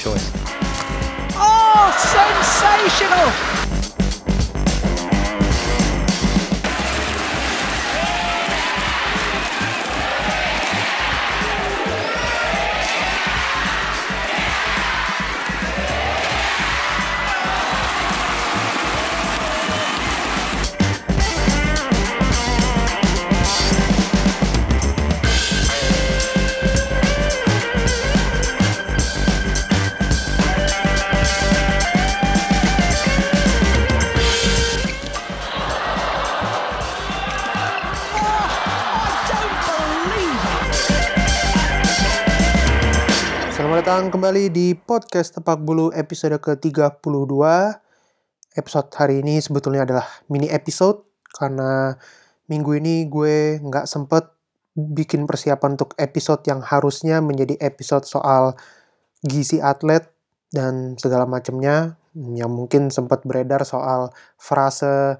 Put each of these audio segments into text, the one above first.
choice. Oh, sensational! Datang kembali di podcast Tepak Bulu episode ke-32. Episode hari ini sebetulnya adalah mini episode karena minggu ini gue nggak sempet bikin persiapan untuk episode yang harusnya menjadi episode soal gizi atlet dan segala macamnya yang mungkin sempat beredar soal frase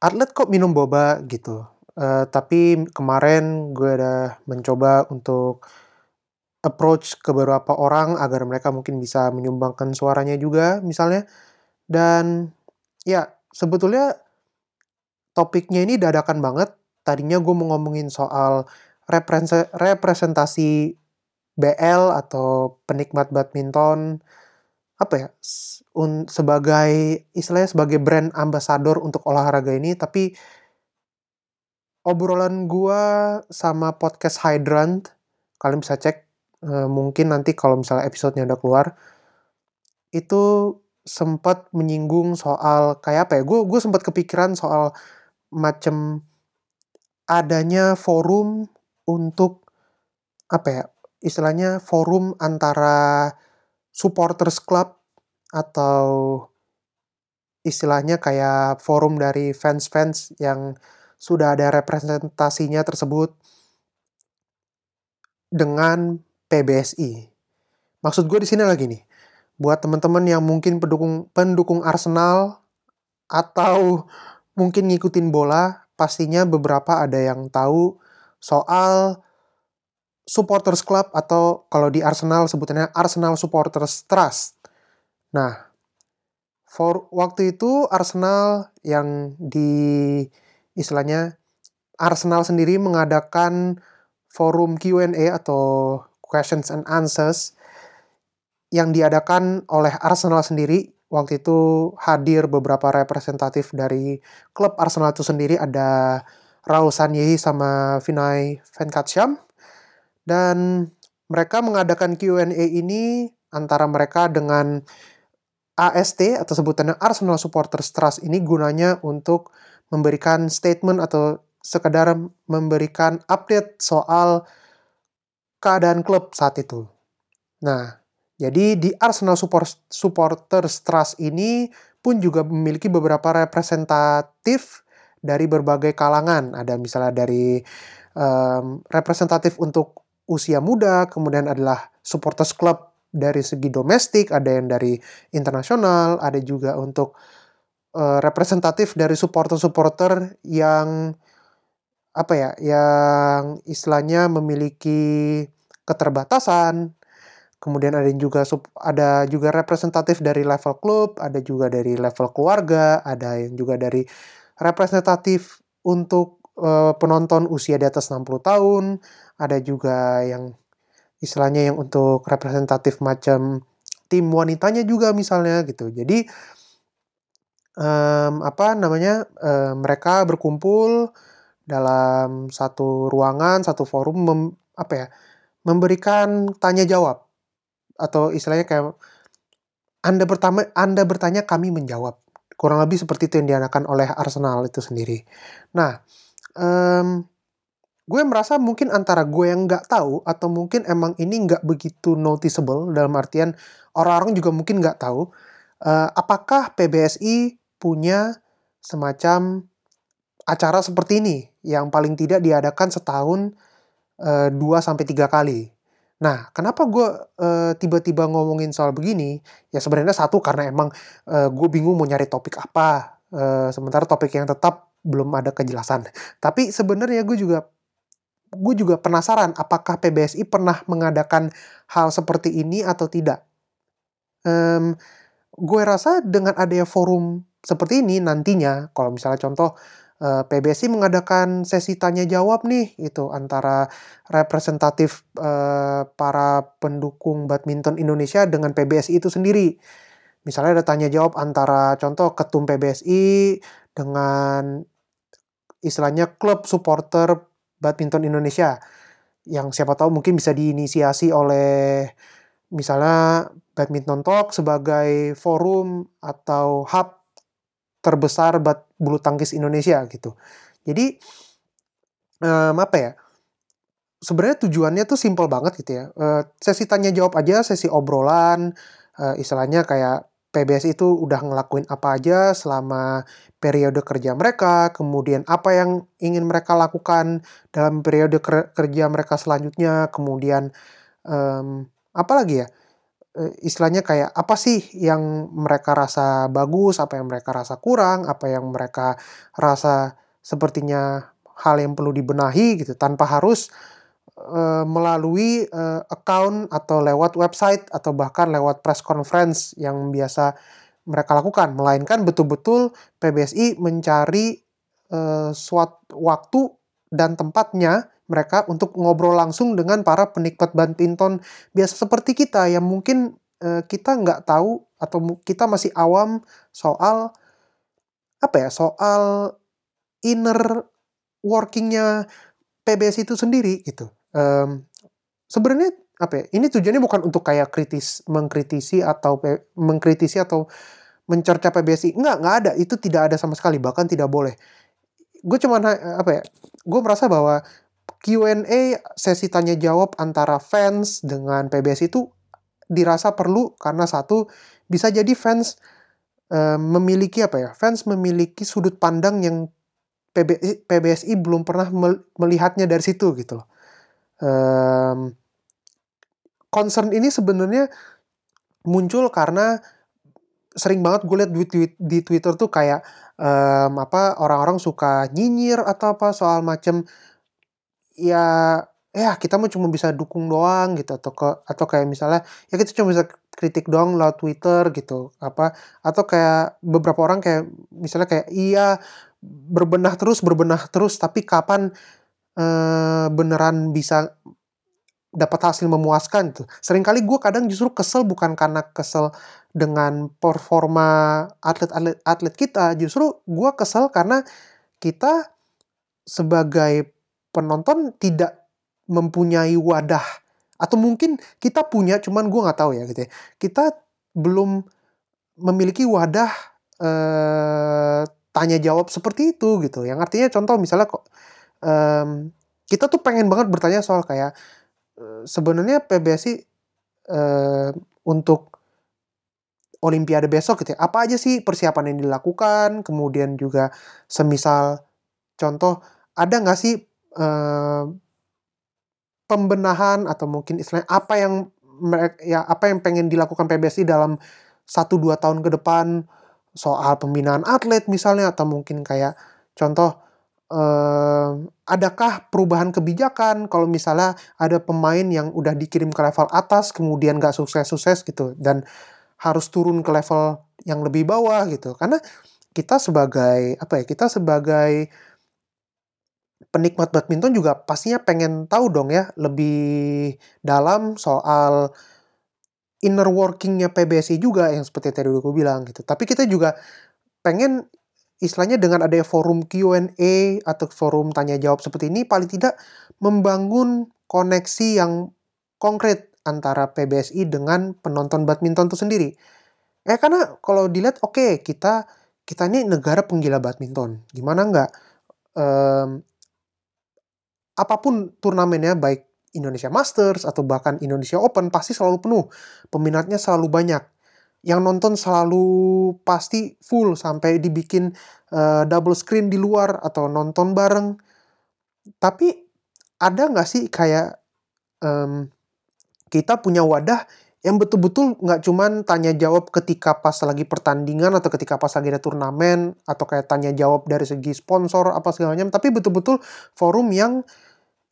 atlet kok minum boba gitu. Eh, tapi kemarin gue udah mencoba untuk approach ke beberapa orang agar mereka mungkin bisa menyumbangkan suaranya juga misalnya. Dan ya sebetulnya topiknya ini dadakan banget. Tadinya gue mau ngomongin soal represe- representasi BL atau penikmat badminton apa ya sebagai istilahnya sebagai brand ambassador untuk olahraga ini. Tapi obrolan gua sama podcast Hydrant kalian bisa cek Eh, mungkin nanti kalau misalnya episodenya udah keluar itu sempat menyinggung soal kayak apa ya? Gue gue sempat kepikiran soal macam adanya forum untuk apa ya istilahnya forum antara supporters club atau istilahnya kayak forum dari fans-fans yang sudah ada representasinya tersebut dengan PBSI. Maksud gue di sini lagi nih, buat teman-teman yang mungkin pendukung pendukung Arsenal atau mungkin ngikutin bola, pastinya beberapa ada yang tahu soal supporters club atau kalau di Arsenal sebutannya Arsenal Supporters Trust. Nah, for waktu itu Arsenal yang di istilahnya Arsenal sendiri mengadakan forum Q&A atau questions and answers yang diadakan oleh Arsenal sendiri. Waktu itu hadir beberapa representatif dari klub Arsenal itu sendiri ada Raul Sanyehi sama Vinay Venkatsyam dan mereka mengadakan Q&A ini antara mereka dengan AST atau sebutannya Arsenal Supporters Trust ini gunanya untuk memberikan statement atau sekedar memberikan update soal keadaan klub saat itu. Nah, jadi di Arsenal Support Supporters Trust ini pun juga memiliki beberapa representatif dari berbagai kalangan. Ada misalnya dari um, representatif untuk usia muda, kemudian adalah supporters club dari segi domestik, ada yang dari internasional, ada juga untuk uh, representatif dari supporter-supporter yang apa ya, yang istilahnya memiliki keterbatasan. Kemudian ada juga sub, ada juga representatif dari level klub, ada juga dari level keluarga, ada yang juga dari representatif untuk uh, penonton usia di atas 60 tahun, ada juga yang istilahnya yang untuk representatif macam tim wanitanya juga misalnya gitu. Jadi um, apa namanya uh, mereka berkumpul dalam satu ruangan, satu forum mem, apa ya memberikan tanya jawab atau istilahnya kayak Anda pertama Anda bertanya kami menjawab kurang lebih seperti itu yang dianakan oleh Arsenal itu sendiri. Nah, um, gue merasa mungkin antara gue yang nggak tahu atau mungkin emang ini nggak begitu noticeable dalam artian orang-orang juga mungkin nggak tahu uh, apakah PBSI punya semacam acara seperti ini yang paling tidak diadakan setahun dua sampai tiga kali. Nah, kenapa gue uh, tiba-tiba ngomongin soal begini? Ya sebenarnya satu karena emang uh, gue bingung mau nyari topik apa. Uh, sementara topik yang tetap belum ada kejelasan. Tapi sebenarnya gue juga gue juga penasaran apakah PBSI pernah mengadakan hal seperti ini atau tidak. um, gue rasa dengan adanya forum seperti ini nantinya kalau misalnya contoh eh, PBSI mengadakan sesi tanya jawab nih itu antara representatif uh, para pendukung badminton Indonesia dengan PBSI itu sendiri. Misalnya ada tanya jawab antara contoh ketum PBSI dengan istilahnya klub supporter badminton Indonesia yang siapa tahu mungkin bisa diinisiasi oleh misalnya Badminton Talk sebagai forum atau hub terbesar bat bulu tangkis Indonesia gitu. Jadi um, apa ya? Sebenarnya tujuannya tuh simple banget gitu ya. Uh, sesi tanya jawab aja, sesi obrolan, uh, istilahnya kayak PBS itu udah ngelakuin apa aja selama periode kerja mereka, kemudian apa yang ingin mereka lakukan dalam periode kerja mereka selanjutnya, kemudian um, apa lagi ya? Uh, istilahnya kayak apa sih yang mereka rasa bagus, apa yang mereka rasa kurang, apa yang mereka rasa sepertinya hal yang perlu dibenahi gitu tanpa harus uh, melalui uh, account atau lewat website atau bahkan lewat press conference yang biasa mereka lakukan, melainkan betul-betul PBSI mencari uh, suatu waktu dan tempatnya mereka untuk ngobrol langsung dengan para penikmat badminton. Biasa seperti kita yang mungkin uh, kita nggak tahu atau kita masih awam soal apa ya soal inner workingnya PBS itu sendiri gitu. Um, sebenarnya apa ya, ini tujuannya bukan untuk kayak kritis mengkritisi atau mengkritisi atau mencerca PBSI enggak enggak ada. Itu tidak ada sama sekali. Bahkan tidak boleh. Gue cuman apa ya gue merasa bahwa Q&A sesi tanya jawab antara fans dengan PBSI itu dirasa perlu karena satu bisa jadi fans uh, memiliki apa ya fans memiliki sudut pandang yang PBSI, PBSI belum pernah melihatnya dari situ gitu loh. Um, concern ini sebenarnya muncul karena sering banget gue liat di, di Twitter tuh kayak um, apa orang-orang suka nyinyir atau apa soal macem ya ya kita mau cuma bisa dukung doang gitu atau ke atau kayak misalnya ya kita cuma bisa kritik doang lewat Twitter gitu apa atau kayak beberapa orang kayak misalnya kayak iya berbenah terus berbenah terus tapi kapan uh, beneran bisa dapat hasil memuaskan tuh. Seringkali gue kadang justru kesel bukan karena kesel dengan performa atlet-atlet atlet kita, justru gue kesel karena kita sebagai penonton tidak mempunyai wadah atau mungkin kita punya cuman gue nggak tahu ya gitu ya. Kita belum memiliki wadah eh, tanya jawab seperti itu gitu. Yang artinya contoh misalnya kok um, kita tuh pengen banget bertanya soal kayak uh, sebenarnya PBSI uh, untuk Olimpiade besok gitu ya, apa aja sih persiapan yang dilakukan, kemudian juga semisal contoh ada nggak sih pembenahan atau mungkin istilahnya apa yang ya apa yang pengen dilakukan PBSI dalam satu dua tahun ke depan soal pembinaan atlet misalnya atau mungkin kayak contoh uh, adakah perubahan kebijakan kalau misalnya ada pemain yang udah dikirim ke level atas kemudian gak sukses-sukses gitu dan harus turun ke level yang lebih bawah gitu. Karena kita sebagai apa ya kita sebagai penikmat badminton juga pastinya pengen tahu dong ya lebih dalam soal inner workingnya PBSI juga yang seperti tadi udah gue bilang gitu tapi kita juga pengen istilahnya dengan ada forum Q&A atau forum tanya jawab seperti ini paling tidak membangun koneksi yang konkret antara PBSI dengan penonton badminton itu sendiri. Eh karena kalau dilihat oke okay, kita kita ini negara penggila badminton. Gimana nggak um, apa pun turnamennya baik Indonesia Masters atau bahkan Indonesia Open pasti selalu penuh. Peminatnya selalu banyak yang nonton selalu pasti full sampai dibikin uh, double screen di luar atau nonton bareng. Tapi ada nggak sih kayak um, kita punya wadah yang betul-betul nggak cuman tanya jawab ketika pas lagi pertandingan atau ketika pas lagi ada turnamen atau kayak tanya jawab dari segi sponsor apa segala macam tapi betul-betul forum yang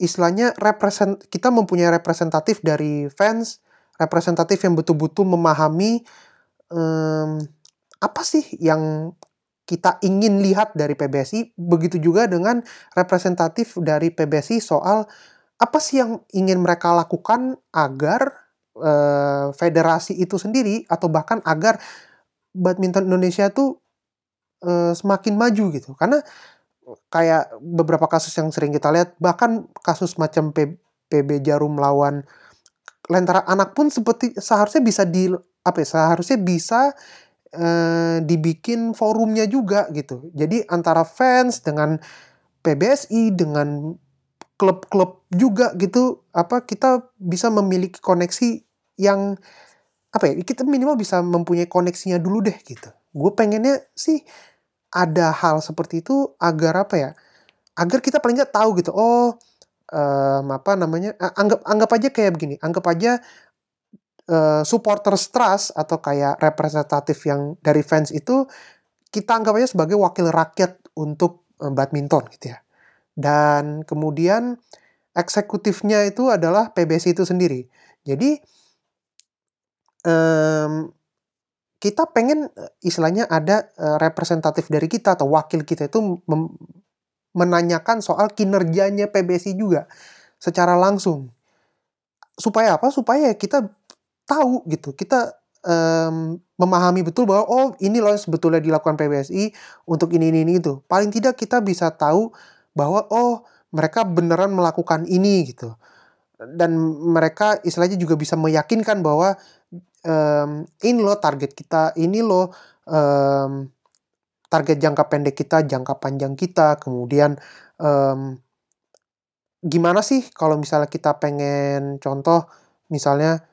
istilahnya represent kita mempunyai representatif dari fans representatif yang betul-betul memahami um, apa sih yang kita ingin lihat dari PBSI, begitu juga dengan representatif dari PBSI soal apa sih yang ingin mereka lakukan agar uh, federasi itu sendiri atau bahkan agar badminton Indonesia tuh uh, semakin maju gitu. Karena kayak beberapa kasus yang sering kita lihat bahkan kasus macam P, PB Jarum lawan Lentera Anak pun seperti seharusnya bisa di apa ya, seharusnya bisa uh, dibikin forumnya juga gitu. Jadi antara fans dengan PBSI dengan klub-klub juga gitu apa kita bisa memiliki koneksi yang apa ya kita minimal bisa mempunyai koneksinya dulu deh gitu. Gue pengennya sih ada hal seperti itu agar apa ya agar kita paling nggak tahu gitu oh um, apa namanya anggap anggap aja kayak begini anggap aja uh, supporter trust atau kayak representatif yang dari fans itu kita anggap aja sebagai wakil rakyat untuk um, badminton gitu ya dan kemudian eksekutifnya itu adalah PBSI itu sendiri. Jadi um, kita pengen istilahnya ada uh, representatif dari kita atau wakil kita itu menanyakan soal kinerjanya PBSI juga secara langsung. Supaya apa? Supaya kita tahu gitu. Kita um, memahami betul bahwa oh ini loh sebetulnya dilakukan PBSI untuk ini ini, ini itu. Paling tidak kita bisa tahu bahwa oh mereka beneran melakukan ini gitu. Dan mereka istilahnya juga bisa meyakinkan bahwa um, ini loh target kita ini loh um, target jangka pendek kita jangka panjang kita. Kemudian um, gimana sih kalau misalnya kita pengen contoh misalnya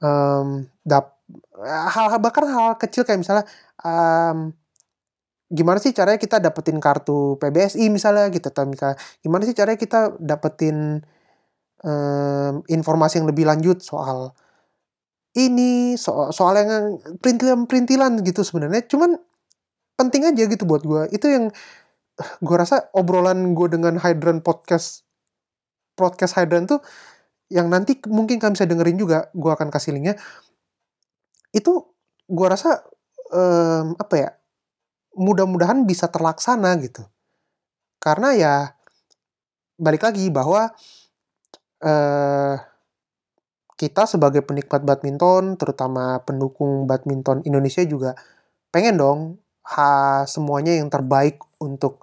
um, dap hal-hal bahkan hal, kecil kayak misalnya um, gimana sih caranya kita dapetin kartu PBSI misalnya gitu atau gimana sih caranya kita dapetin um, informasi yang lebih lanjut soal ini soal soal yang perintilan perintilan gitu sebenarnya. Cuman penting aja gitu buat gue itu yang gue rasa obrolan gue dengan Hydran podcast podcast Hydran tuh yang nanti mungkin kalian bisa dengerin juga gue akan kasih linknya. Itu gue rasa um, apa ya mudah-mudahan bisa terlaksana gitu. Karena ya balik lagi bahwa eh, kita sebagai penikmat badminton, terutama pendukung badminton Indonesia juga pengen dong ha semuanya yang terbaik untuk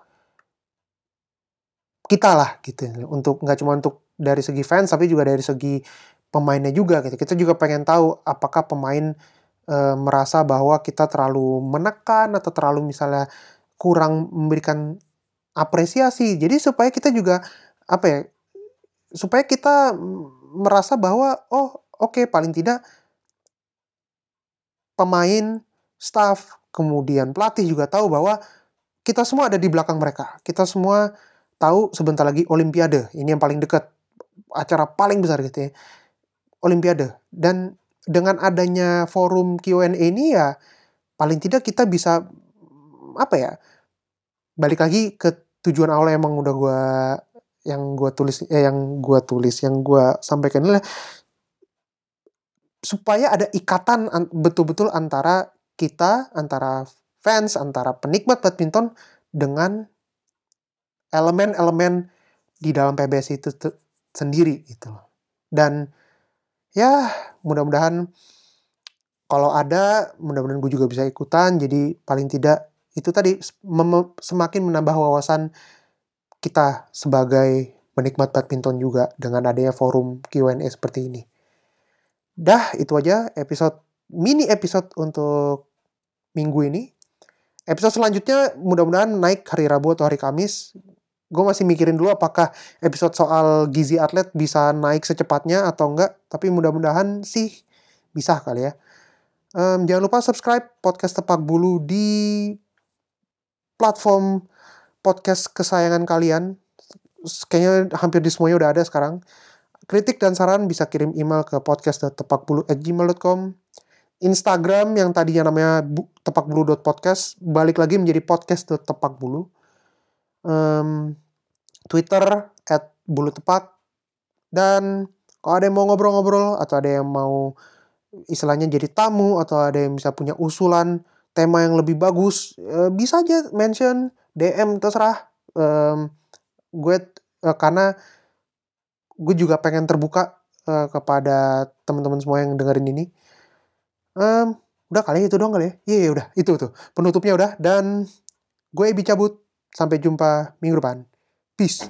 kita lah gitu. Untuk nggak cuma untuk dari segi fans tapi juga dari segi pemainnya juga gitu. Kita juga pengen tahu apakah pemain e, merasa bahwa kita terlalu menekan atau terlalu misalnya kurang memberikan apresiasi. Jadi supaya kita juga apa ya? Supaya kita merasa bahwa oh oke okay, paling tidak pemain, staff, kemudian pelatih juga tahu bahwa kita semua ada di belakang mereka. Kita semua tahu sebentar lagi Olimpiade. Ini yang paling dekat. Acara paling besar gitu ya. Olimpiade. Dan dengan adanya forum Q&A ini ya paling tidak kita bisa apa ya balik lagi ke tujuan awal emang udah gue yang gue tulis eh, yang gue tulis yang gue sampaikan adalah supaya ada ikatan betul-betul antara kita antara fans antara penikmat badminton dengan elemen-elemen di dalam PBS itu sendiri gitu dan ya mudah-mudahan kalau ada mudah-mudahan gue juga bisa ikutan jadi paling tidak itu tadi semakin menambah wawasan kita sebagai penikmat badminton juga dengan adanya forum Q&A seperti ini. Dah, itu aja episode mini episode untuk minggu ini. Episode selanjutnya mudah-mudahan naik hari Rabu atau hari Kamis gue masih mikirin dulu apakah episode soal gizi atlet bisa naik secepatnya atau enggak tapi mudah-mudahan sih bisa kali ya. Um, jangan lupa subscribe podcast tepak bulu di platform podcast kesayangan kalian. Kayaknya hampir di semuanya udah ada sekarang. Kritik dan saran bisa kirim email ke podcast.tepakbulu@gmail.com Instagram yang tadinya namanya tepakbulu.podcast balik lagi menjadi podcast.tepakbulu um, Twitter at bulu tepat dan kalau ada yang mau ngobrol-ngobrol atau ada yang mau istilahnya jadi tamu atau ada yang bisa punya usulan tema yang lebih bagus, eh, bisa aja mention DM terserah. Em, gue eh, karena gue juga pengen terbuka eh, kepada teman-teman semua yang dengerin ini. Em, udah kali itu dong kali ya. Iya yeah, udah itu tuh penutupnya udah dan gue Ebi cabut. Sampai jumpa minggu depan. Peace.